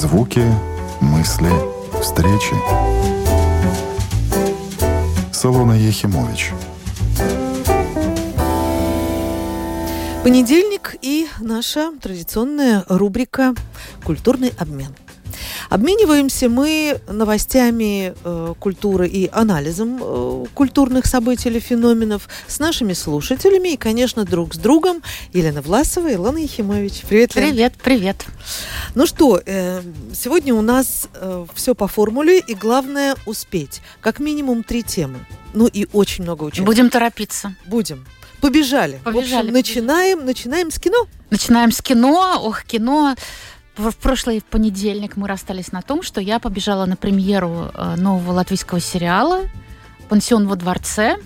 Звуки, мысли, встречи. Салона Ехимович. Понедельник и наша традиционная рубрика «Культурный обмен». Обмениваемся мы новостями э, культуры и анализом э, культурных событий или феноменов с нашими слушателями и, конечно, друг с другом. Елена Власова и Илона Ехимович. Привет, Лен. Привет, привет. Ну что, э, сегодня у нас э, все по формуле, и главное успеть. Как минимум три темы. Ну и очень много участников. Будем торопиться. Будем. Побежали. Побежали. В общем, начинаем, начинаем с кино. Начинаем с кино. Ох, кино. В прошлый понедельник мы расстались на том, что я побежала на премьеру э, нового латвийского сериала «Пансион во дворце».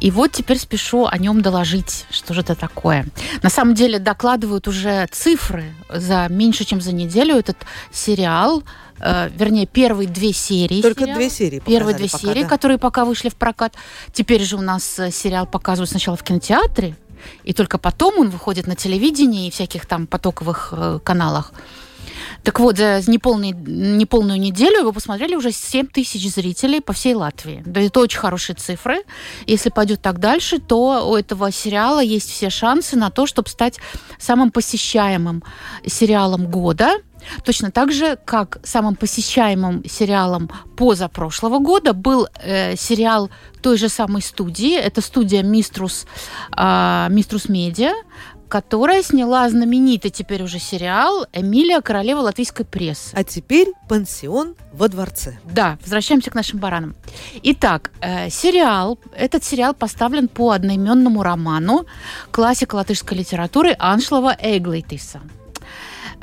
И вот теперь спешу о нем доложить, что же это такое. На самом деле докладывают уже цифры. За меньше, чем за неделю этот сериал э, вернее, первые две серии. Только сериала, две серии Первые две пока, серии, да. которые пока вышли в прокат. Теперь же у нас э, сериал показывают сначала в кинотеатре, и только потом он выходит на телевидении и всяких там потоковых э, каналах. Так вот, за неполный, неполную неделю его посмотрели уже 7 тысяч зрителей по всей Латвии. Да, это очень хорошие цифры. Если пойдет так дальше, то у этого сериала есть все шансы на то, чтобы стать самым посещаемым сериалом года. Точно так же, как самым посещаемым сериалом позапрошлого года был э, сериал той же самой студии. Это студия Миструс, э, Миструс Медиа, которая сняла знаменитый теперь уже сериал «Эмилия, королева латвийской прессы». А теперь «Пансион во дворце». Да, возвращаемся к нашим баранам. Итак, э, сериал, этот сериал поставлен по одноименному роману классика латышской литературы Аншлова Эйглейтиса.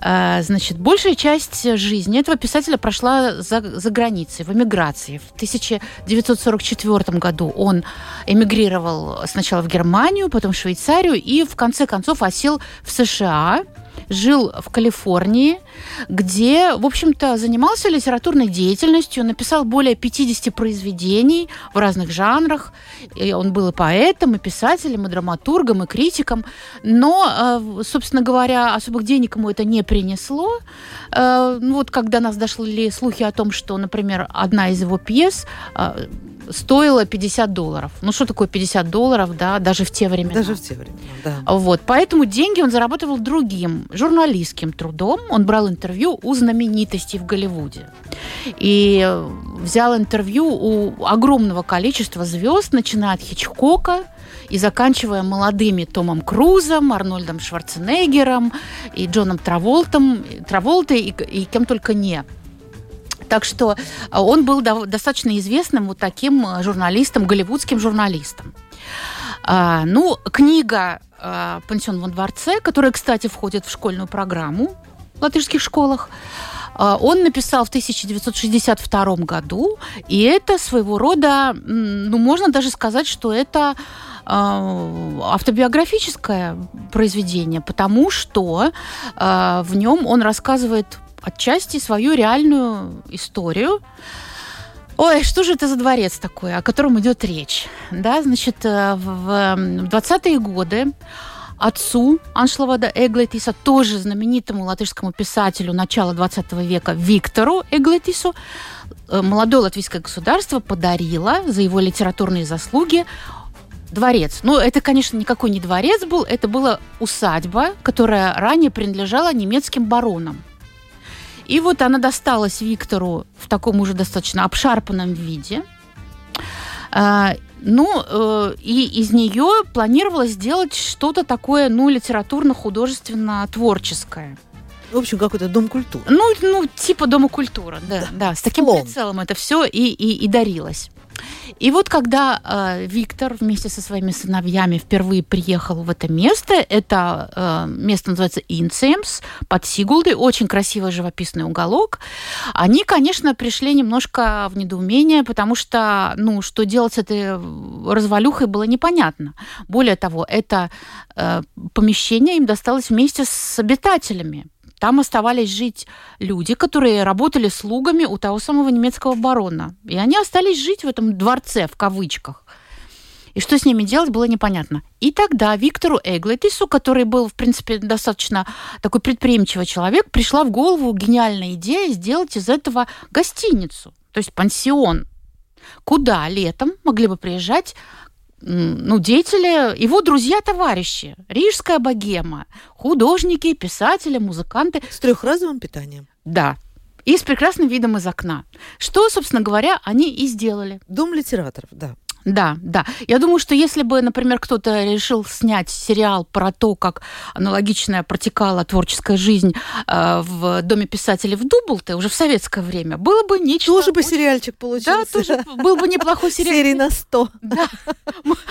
Значит, большая часть жизни этого писателя прошла за, за границей, в эмиграции. В 1944 году он эмигрировал сначала в Германию, потом в Швейцарию и в конце концов осел в США жил в Калифорнии, где, в общем-то, занимался литературной деятельностью, написал более 50 произведений в разных жанрах. И он был и поэтом, и писателем, и драматургом, и критиком. Но, собственно говоря, особых денег ему это не принесло. Ну, вот когда нас дошли слухи о том, что, например, одна из его пьес стоила 50 долларов. Ну, что такое 50 долларов, да, даже в те времена? Даже в те времена, да. Вот, поэтому деньги он зарабатывал другим, журналистским трудом. Он брал интервью у знаменитостей в Голливуде. И взял интервью у огромного количества звезд, начиная от Хичкока, и заканчивая молодыми Томом Крузом, Арнольдом Шварценеггером и Джоном Траволтом, Траволтой и, и кем только не. Так что он был достаточно известным вот таким журналистом, голливудским журналистом. А, ну, книга а, «Пансион во дворце», которая, кстати, входит в школьную программу в латышских школах, он написал в 1962 году, и это своего рода, ну, можно даже сказать, что это автобиографическое произведение, потому что в нем он рассказывает отчасти свою реальную историю. Ой, что же это за дворец такой, о котором идет речь? Да, значит, в 20-е годы отцу Аншловада Эглетиса, тоже знаменитому латышскому писателю начала 20 века Виктору Эглетису, молодое латвийское государство подарило за его литературные заслуги дворец. Ну, это, конечно, никакой не дворец был, это была усадьба, которая ранее принадлежала немецким баронам. И вот она досталась Виктору в таком уже достаточно обшарпанном виде. Ну, и из нее планировалось сделать что-то такое, ну, литературно-художественно-творческое. В общем, какой-то дом культуры. Ну, ну типа дома культуры, да, да. да с таким Лом. прицелом это все и, и, и дарилось. И вот когда э, Виктор вместе со своими сыновьями впервые приехал в это место, это э, место называется Инцемс под Сигулдой, очень красивый живописный уголок, они, конечно, пришли немножко в недоумение, потому что, ну, что делать с этой развалюхой было непонятно. Более того, это э, помещение им досталось вместе с обитателями. Там оставались жить люди, которые работали слугами у того самого немецкого барона. И они остались жить в этом дворце, в кавычках. И что с ними делать, было непонятно. И тогда Виктору Эглетису, который был, в принципе, достаточно такой предприимчивый человек, пришла в голову гениальная идея сделать из этого гостиницу, то есть пансион, куда летом могли бы приезжать ну, деятели, его друзья-товарищи, рижская богема, художники, писатели, музыканты. С трехразовым питанием. Да, и с прекрасным видом из окна. Что, собственно говоря, они и сделали. Дом литераторов, да. Да, да. Я думаю, что если бы, например, кто-то решил снять сериал про то, как аналогичная протекала творческая жизнь э, в Доме писателей в Дублте уже в советское время, было бы нечто... Тоже бы сериальчик получился. Да, тоже был бы неплохой сериал. Серии на сто. Да,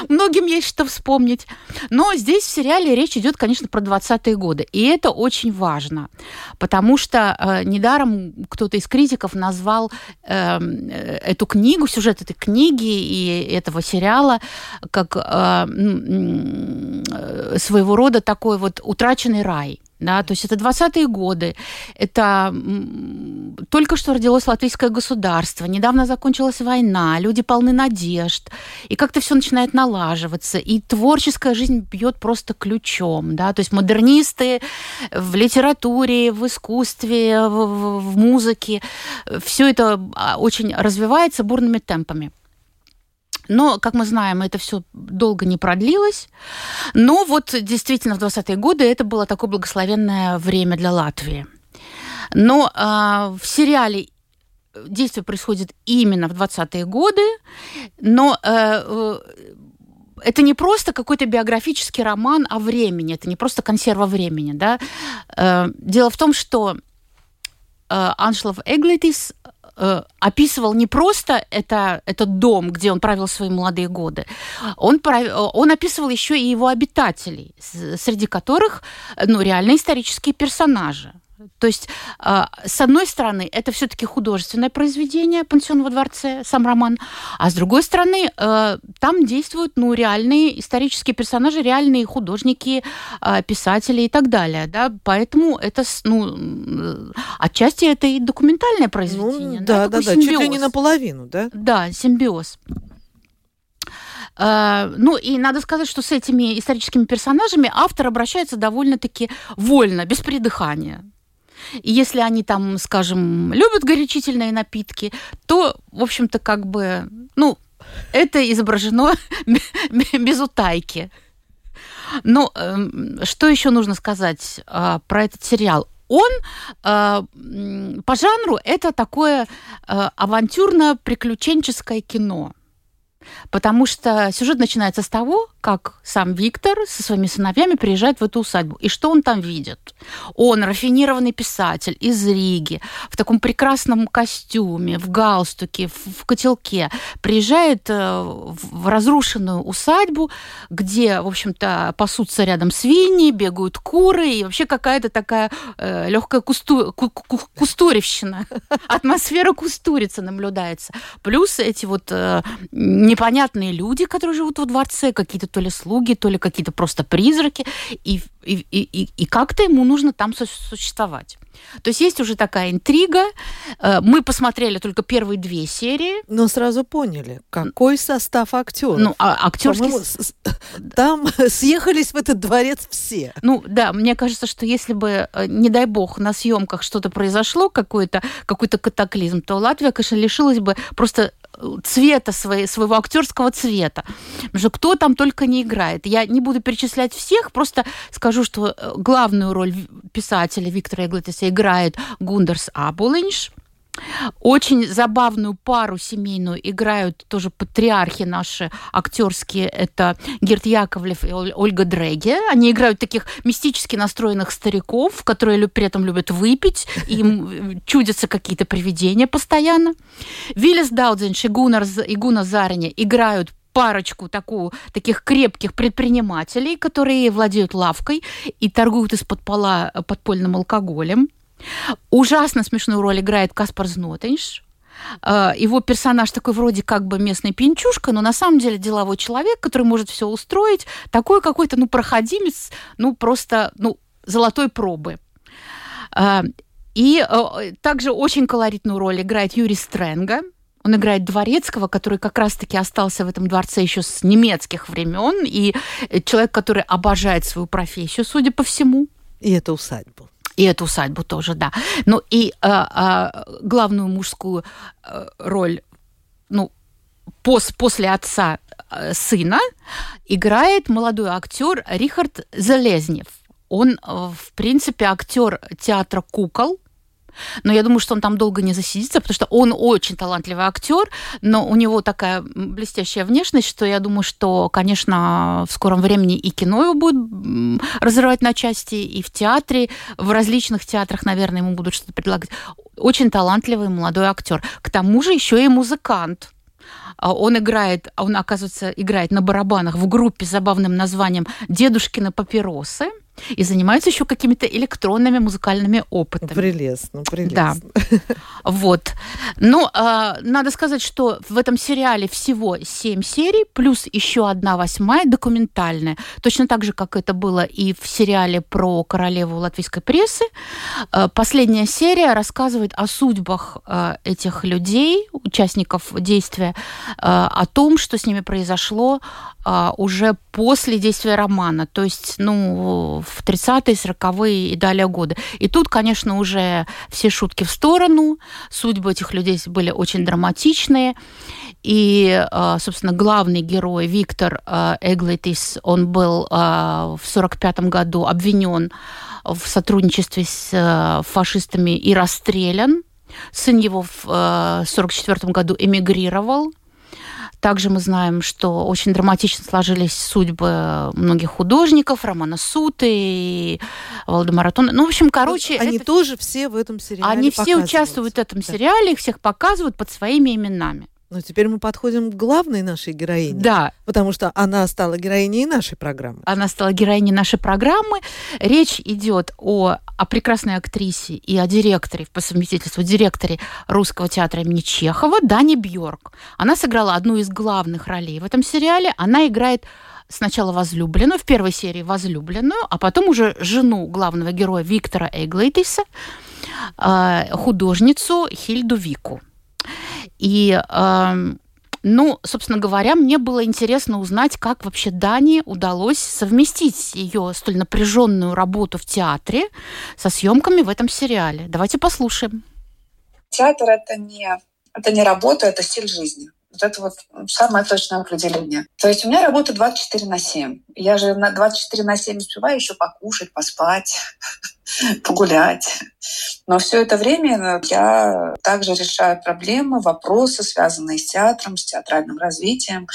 многим есть что вспомнить. Но здесь в сериале речь идет, конечно, про 20-е годы. И это очень важно, потому что э, недаром кто-то из критиков назвал эм, э, эту книгу, сюжет этой книги и этого сериала как э, своего рода такой вот утраченный рай. Да, то есть это 20-е годы, это только что родилось латвийское государство, недавно закончилась война, люди полны надежд, и как-то все начинает налаживаться, и творческая жизнь бьет просто ключом, да, то есть модернисты в литературе, в искусстве, в, в, в музыке, все это а, очень развивается бурными темпами. Но, как мы знаем, это все долго не продлилось. Но вот действительно в 20-е годы это было такое благословенное время для Латвии. Но э, в сериале действие происходит именно в 20-е годы, но э, э, это не просто какой-то биографический роман о времени, это не просто консерва времени. Да? Э, дело в том, что э, Аншлов Эглитис э, описывал не просто это, этот дом, где он правил свои молодые годы, он, он описывал еще и его обитателей, среди которых ну, реально исторические персонажи. То есть, а, с одной стороны, это все-таки художественное произведение «Пансион во дворце», сам роман, а с другой стороны, э, там действуют ну, реальные исторические персонажи, реальные художники, а, писатели и так далее. Да? Поэтому это, ну, отчасти это и документальное произведение. Ну, да, да, да, да, чуть ли не наполовину, да? Да, симбиоз. Uh, ну и надо сказать, что с этими историческими персонажами автор обращается довольно-таки вольно, без придыхания. И если они там, скажем, любят горячительные напитки, то, в общем-то, как бы, ну, это изображено без утайки. Но э, что еще нужно сказать э, про этот сериал? Он э, по жанру это такое э, авантюрно-приключенческое кино. Потому что сюжет начинается с того, как сам Виктор со своими сыновьями приезжает в эту усадьбу. И что он там видит? Он рафинированный писатель из Риги, в таком прекрасном костюме, в галстуке, в, котелке, приезжает э, в разрушенную усадьбу, где, в общем-то, пасутся рядом свиньи, бегают куры, и вообще какая-то такая э, легкая кусту, ку, ку, кустуревщина. Атмосфера кустурицы наблюдается. Плюс эти вот э, непонятные люди, которые живут во дворце, какие-то то ли слуги, то ли какие-то просто призраки, и, и, и, и как-то ему нужно там существовать. То есть есть уже такая интрига. Э, мы посмотрели только первые две серии. Но сразу поняли, какой состав актеров. Ну, а актерский... Там съехались в этот дворец все. Ну, да, мне кажется, что если бы, э, не дай бог, на съемках что-то произошло, какой-то какой катаклизм, то Латвия, конечно, лишилась бы просто цвета своей, своего актерского цвета. Потому что кто там только не играет. Я не буду перечислять всех, просто скажу, что э, главную роль писателя Виктора Эглетиса играет Гундерс Абулинш. Очень забавную пару семейную играют тоже патриархи наши актерские. Это Герт Яковлев и Ольга Дреге. Они играют таких мистически настроенных стариков, которые при этом любят выпить. Им э, чудятся какие-то привидения постоянно. Виллис Даудзенш и Гунар, и Гуна Зарине играют парочку такую, таких крепких предпринимателей, которые владеют лавкой и торгуют из-под пола э, подпольным алкоголем. Ужасно смешную роль играет Каспар Знотенш. Э, его персонаж такой вроде как бы местный пинчушка, но на самом деле деловой человек, который может все устроить, такой какой-то, ну, проходимец, ну, просто, ну, золотой пробы. Э, и также очень колоритную роль играет Юрий Стрэнга, Он играет дворецкого, который как раз-таки остался в этом дворце еще с немецких времен, и человек, который обожает свою профессию, судя по всему. И это усадьбу. И эту усадьбу тоже, да. Ну и э, э, главную мужскую э, роль, ну, пос, после отца э, сына играет молодой актер Рихард Залезнев. Он, э, в принципе, актер театра кукол, но я думаю, что он там долго не засидится, потому что он очень талантливый актер, но у него такая блестящая внешность, что я думаю, что, конечно, в скором времени и кино его будет разрывать на части, и в театре, в различных театрах, наверное, ему будут что-то предлагать. Очень талантливый молодой актер. К тому же еще и музыкант. А он играет, он, оказывается, играет на барабанах в группе с забавным названием «Дедушкины папиросы» и занимаются еще какими-то электронными музыкальными опытами. Прелестно, прелестно. Да. Вот. Ну, э, надо сказать, что в этом сериале всего семь серий, плюс еще одна восьмая документальная. Точно так же, как это было и в сериале про королеву латвийской прессы. Э, последняя серия рассказывает о судьбах э, этих людей, участников действия, э, о том, что с ними произошло э, уже после действия романа. То есть, ну, в 30-е, 40-е и далее годы. И тут, конечно, уже все шутки в сторону, судьбы этих людей были очень драматичные. И, а, собственно, главный герой Виктор а, Эглетис, он был а, в 45 году обвинен в сотрудничестве с фашистами и расстрелян. Сын его в 1944 году эмигрировал также мы знаем, что очень драматично сложились судьбы многих художников, Романа Суты и Валдемара Тона. Ну, в общем, короче... Они это... тоже все в этом сериале Они все участвуют в этом сериале, их всех показывают под своими именами. Но теперь мы подходим к главной нашей героине. Да. Потому что она стала героиней нашей программы. Она стала героиней нашей программы. Речь идет о, о прекрасной актрисе и о директоре, по совместительству директоре Русского театра имени Чехова Дани Бьорк. Она сыграла одну из главных ролей в этом сериале. Она играет сначала возлюбленную, в первой серии возлюбленную, а потом уже жену главного героя Виктора Эйглейтиса, э, художницу Хильду Вику. И ну, собственно говоря, мне было интересно узнать, как вообще Дани удалось совместить ее столь напряженную работу в театре со съемками в этом сериале. Давайте послушаем. Театр это не, это не работа, это стиль жизни. Вот это вот самое точное определение. То есть у меня работа 24 на 7. Я же на 24 на 7 успеваю еще покушать, поспать, погулять. Но все это время я также решаю проблемы, вопросы, связанные с театром, с театральным развитием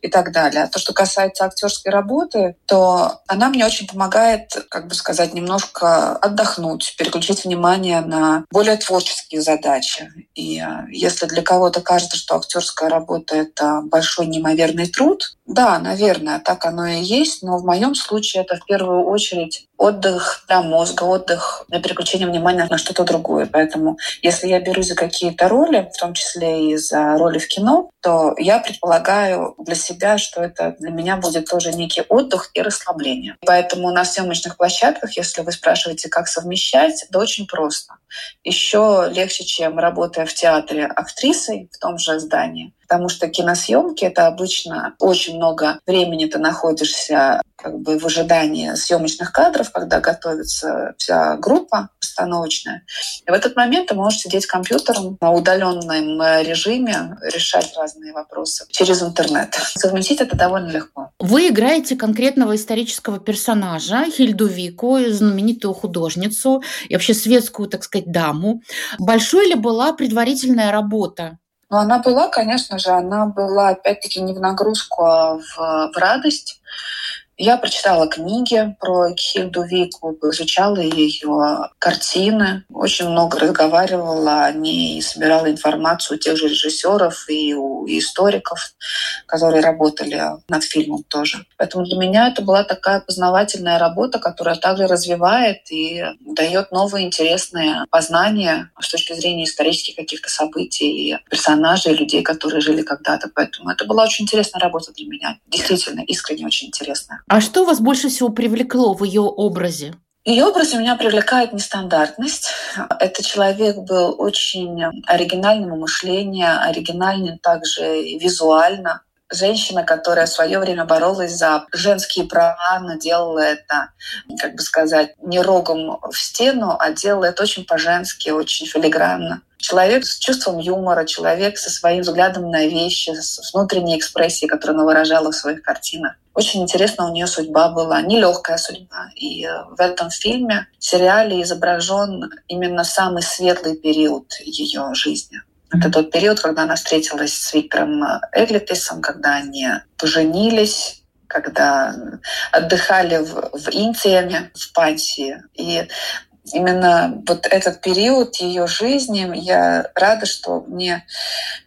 и так далее. А то, что касается актерской работы, то она мне очень помогает, как бы сказать, немножко отдохнуть, переключить внимание на более творческие задачи. И а, если для кого-то кажется, что актерская работа — это большой неимоверный труд, да, наверное, так оно и есть, но в моем случае это в первую очередь отдых для мозга, отдых для переключения внимания на что-то другое. Поэтому если я берусь за какие-то роли, в том числе и за роли в кино, то я предполагаю для себя, что это для меня будет тоже некий отдых и расслабление. Поэтому на съемочных площадках, если вы спрашиваете, как совмещать, это очень просто. Еще легче, чем работая в театре актрисой в том же здании, потому что киносъемки — это обычно очень много времени ты находишься как бы в ожидании съемочных кадров, когда готовится вся группа постановочная. И в этот момент ты можешь сидеть компьютером на удаленном режиме, решать разные вопросы через интернет. Совместить это довольно легко. Вы играете конкретного исторического персонажа, Хильду Вику, знаменитую художницу и вообще светскую, так сказать, даму. Большой ли была предварительная работа ну, она была, конечно же, она была, опять-таки, не в нагрузку, а в, в радость. Я прочитала книги про Хильду Вику, изучала ее картины, очень много разговаривала о ней, собирала информацию у тех же режиссеров и у историков, которые работали над фильмом тоже. Поэтому для меня это была такая познавательная работа, которая также развивает и дает новые интересные познания с точки зрения исторических каких-то событий, персонажей, людей, которые жили когда-то. Поэтому это была очень интересная работа для меня. Действительно, искренне очень интересная. А что вас больше всего привлекло в ее образе? Ее образ у меня привлекает нестандартность. Этот человек был очень оригинального мышления, оригинальным также визуально женщина, которая в свое время боролась за женские права, но делала это, как бы сказать, не рогом в стену, а делала это очень по-женски, очень филигранно. Человек с чувством юмора, человек со своим взглядом на вещи, с внутренней экспрессией, которую она выражала в своих картинах. Очень интересно у нее судьба была, нелегкая судьба. И э, в этом фильме, сериале изображен именно самый светлый период ее жизни. Это тот период, когда она встретилась с Виктором Эглитисом, когда они поженились, когда отдыхали в, в Интиеме, в Пансии. И именно вот этот период ее жизни, я рада, что мне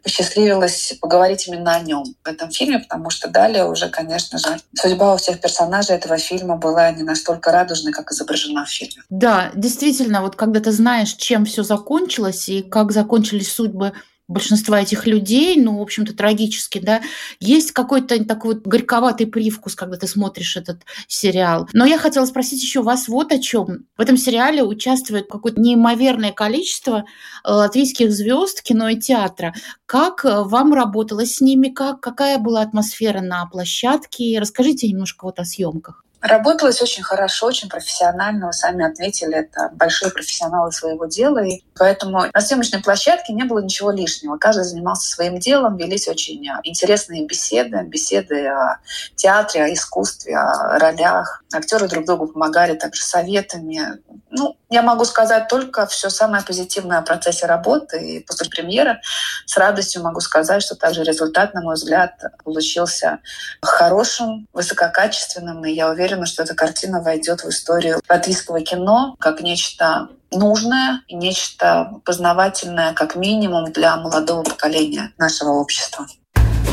посчастливилось поговорить именно о нем в этом фильме, потому что далее уже, конечно же, судьба у всех персонажей этого фильма была не настолько радужной, как изображена в фильме. Да, действительно, вот когда ты знаешь, чем все закончилось и как закончились судьбы большинства этих людей, ну, в общем-то, трагически, да, есть какой-то такой вот горьковатый привкус, когда ты смотришь этот сериал. Но я хотела спросить еще вас вот о чем. В этом сериале участвует какое-то неимоверное количество э, латвийских звезд кино и театра. Как э, вам работалось с ними? Как, какая была атмосфера на площадке? Расскажите немножко вот о съемках. Работалось очень хорошо, очень профессионально. Вы сами отметили, это большие профессионалы своего дела. И поэтому на съемочной площадке не было ничего лишнего. Каждый занимался своим делом, велись очень а, интересные беседы, беседы о театре, о искусстве, о ролях. Актеры друг другу помогали также советами. Ну, я могу сказать только все самое позитивное о процессе работы. И после премьеры с радостью могу сказать, что также результат, на мой взгляд, получился хорошим, высококачественным. И я уверена, что эта картина войдет в историю латвийского кино как нечто нужное нечто познавательное, как минимум, для молодого поколения нашего общества.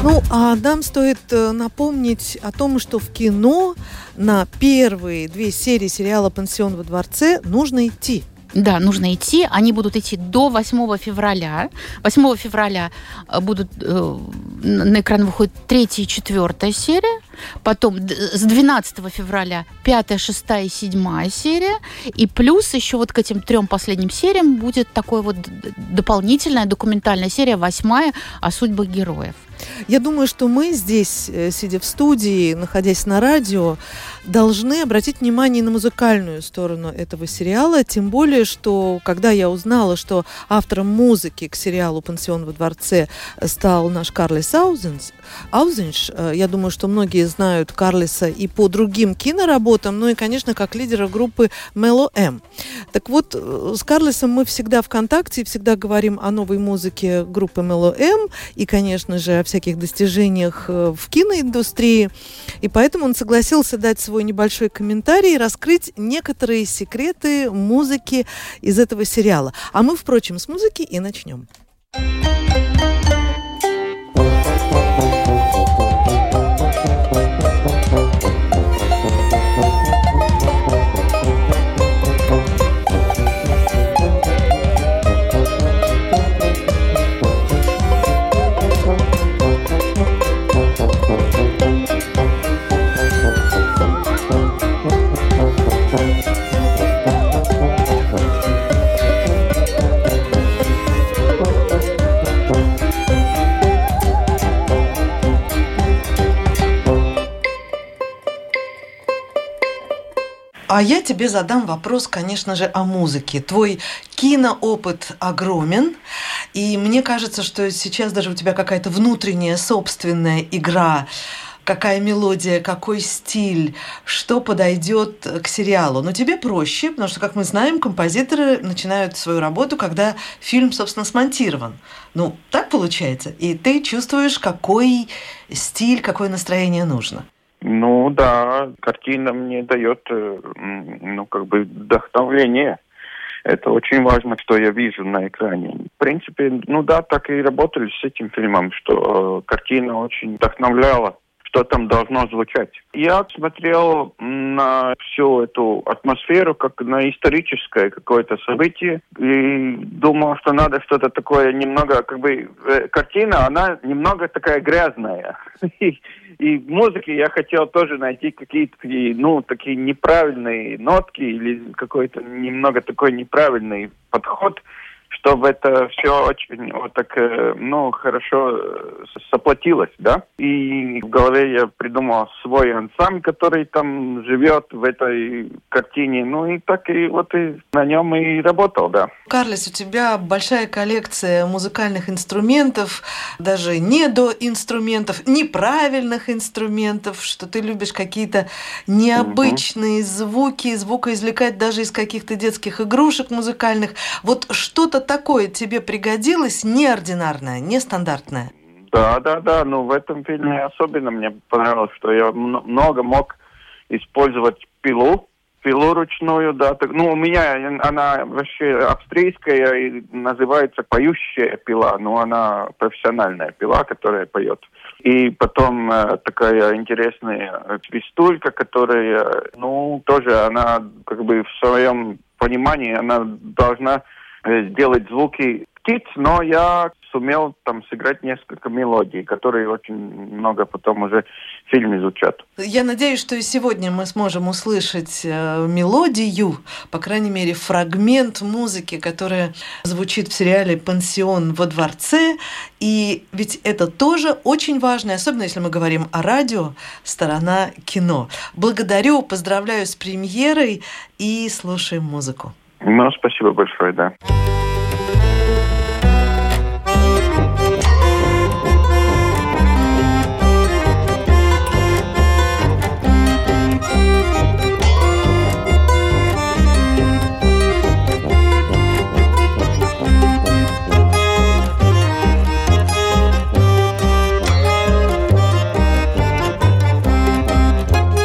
Ну, а нам стоит э, напомнить о том, что в кино на первые две серии сериала «Пансион во дворце» нужно идти. Да, нужно идти. Они будут идти до 8 февраля. 8 февраля э, будут э, на экран выходит третья и четвертая серия. Потом с 12 февраля 5, 6 и 7 серия. И плюс еще вот к этим трем последним сериям будет такой вот дополнительная документальная серия, восьмая, о судьбах героев. Я думаю, что мы здесь, э, сидя в студии, находясь на радио, должны обратить внимание на музыкальную сторону этого сериала, тем более, что когда я узнала, что автором музыки к сериалу «Пансион во дворце» стал наш Карлис Аузенс, Аузенш, э, я думаю, что многие знают Карлиса и по другим киноработам, ну и, конечно, как лидера группы Мело М. Так вот, э, с Карлисом мы всегда в контакте, всегда говорим о новой музыке группы Мело М и, конечно же, о всяких достижениях э, в киноиндустрии. И поэтому он согласился дать свой небольшой комментарий и раскрыть некоторые секреты музыки из этого сериала. А мы, впрочем, с музыки и начнем. А я тебе задам вопрос, конечно же, о музыке. Твой киноопыт огромен, и мне кажется, что сейчас даже у тебя какая-то внутренняя собственная игра какая мелодия, какой стиль, что подойдет к сериалу. Но тебе проще, потому что, как мы знаем, композиторы начинают свою работу, когда фильм, собственно, смонтирован. Ну, так получается. И ты чувствуешь, какой стиль, какое настроение нужно. Ну да, картина мне дает, э, ну как бы вдохновление. Это очень важно, что я вижу на экране. В принципе, ну да, так и работали с этим фильмом, что э, картина очень вдохновляла что там должно звучать. Я смотрел на всю эту атмосферу как на историческое какое-то событие и думал, что надо что-то такое немного, как бы, э, картина, она немного такая грязная. И в музыке я хотел тоже найти какие-то, ну, такие неправильные нотки или какой-то немного такой неправильный подход – чтобы это все очень вот так, э, ну, хорошо э, соплотилось, да. И в голове я придумал свой ансамбль, который там живет в этой картине. Ну и так и вот и на нем и работал, да. Карлес, у тебя большая коллекция музыкальных инструментов, даже не до инструментов, неправильных инструментов, что ты любишь какие-то необычные угу. звуки, звукоизвлекать даже из каких-то детских игрушек музыкальных. Вот что-то такое тебе пригодилось, неординарное, нестандартное? Да, да, да. Ну, в этом фильме особенно мне понравилось, что я много мог использовать пилу, пилу ручную, да. Так, ну, у меня она вообще австрийская и называется поющая пила, но она профессиональная пила, которая поет. И потом э, такая интересная свистулька, которая, ну, тоже она как бы в своем понимании, она должна Э, сделать звуки птиц, но я сумел там сыграть несколько мелодий, которые очень много потом уже в фильме звучат. Я надеюсь, что и сегодня мы сможем услышать э, мелодию, по крайней мере, фрагмент музыки, которая звучит в сериале «Пансион во дворце». И ведь это тоже очень важно, особенно если мы говорим о радио, сторона кино. Благодарю, поздравляю с премьерой и слушаем музыку. Ну, спасибо большое, да.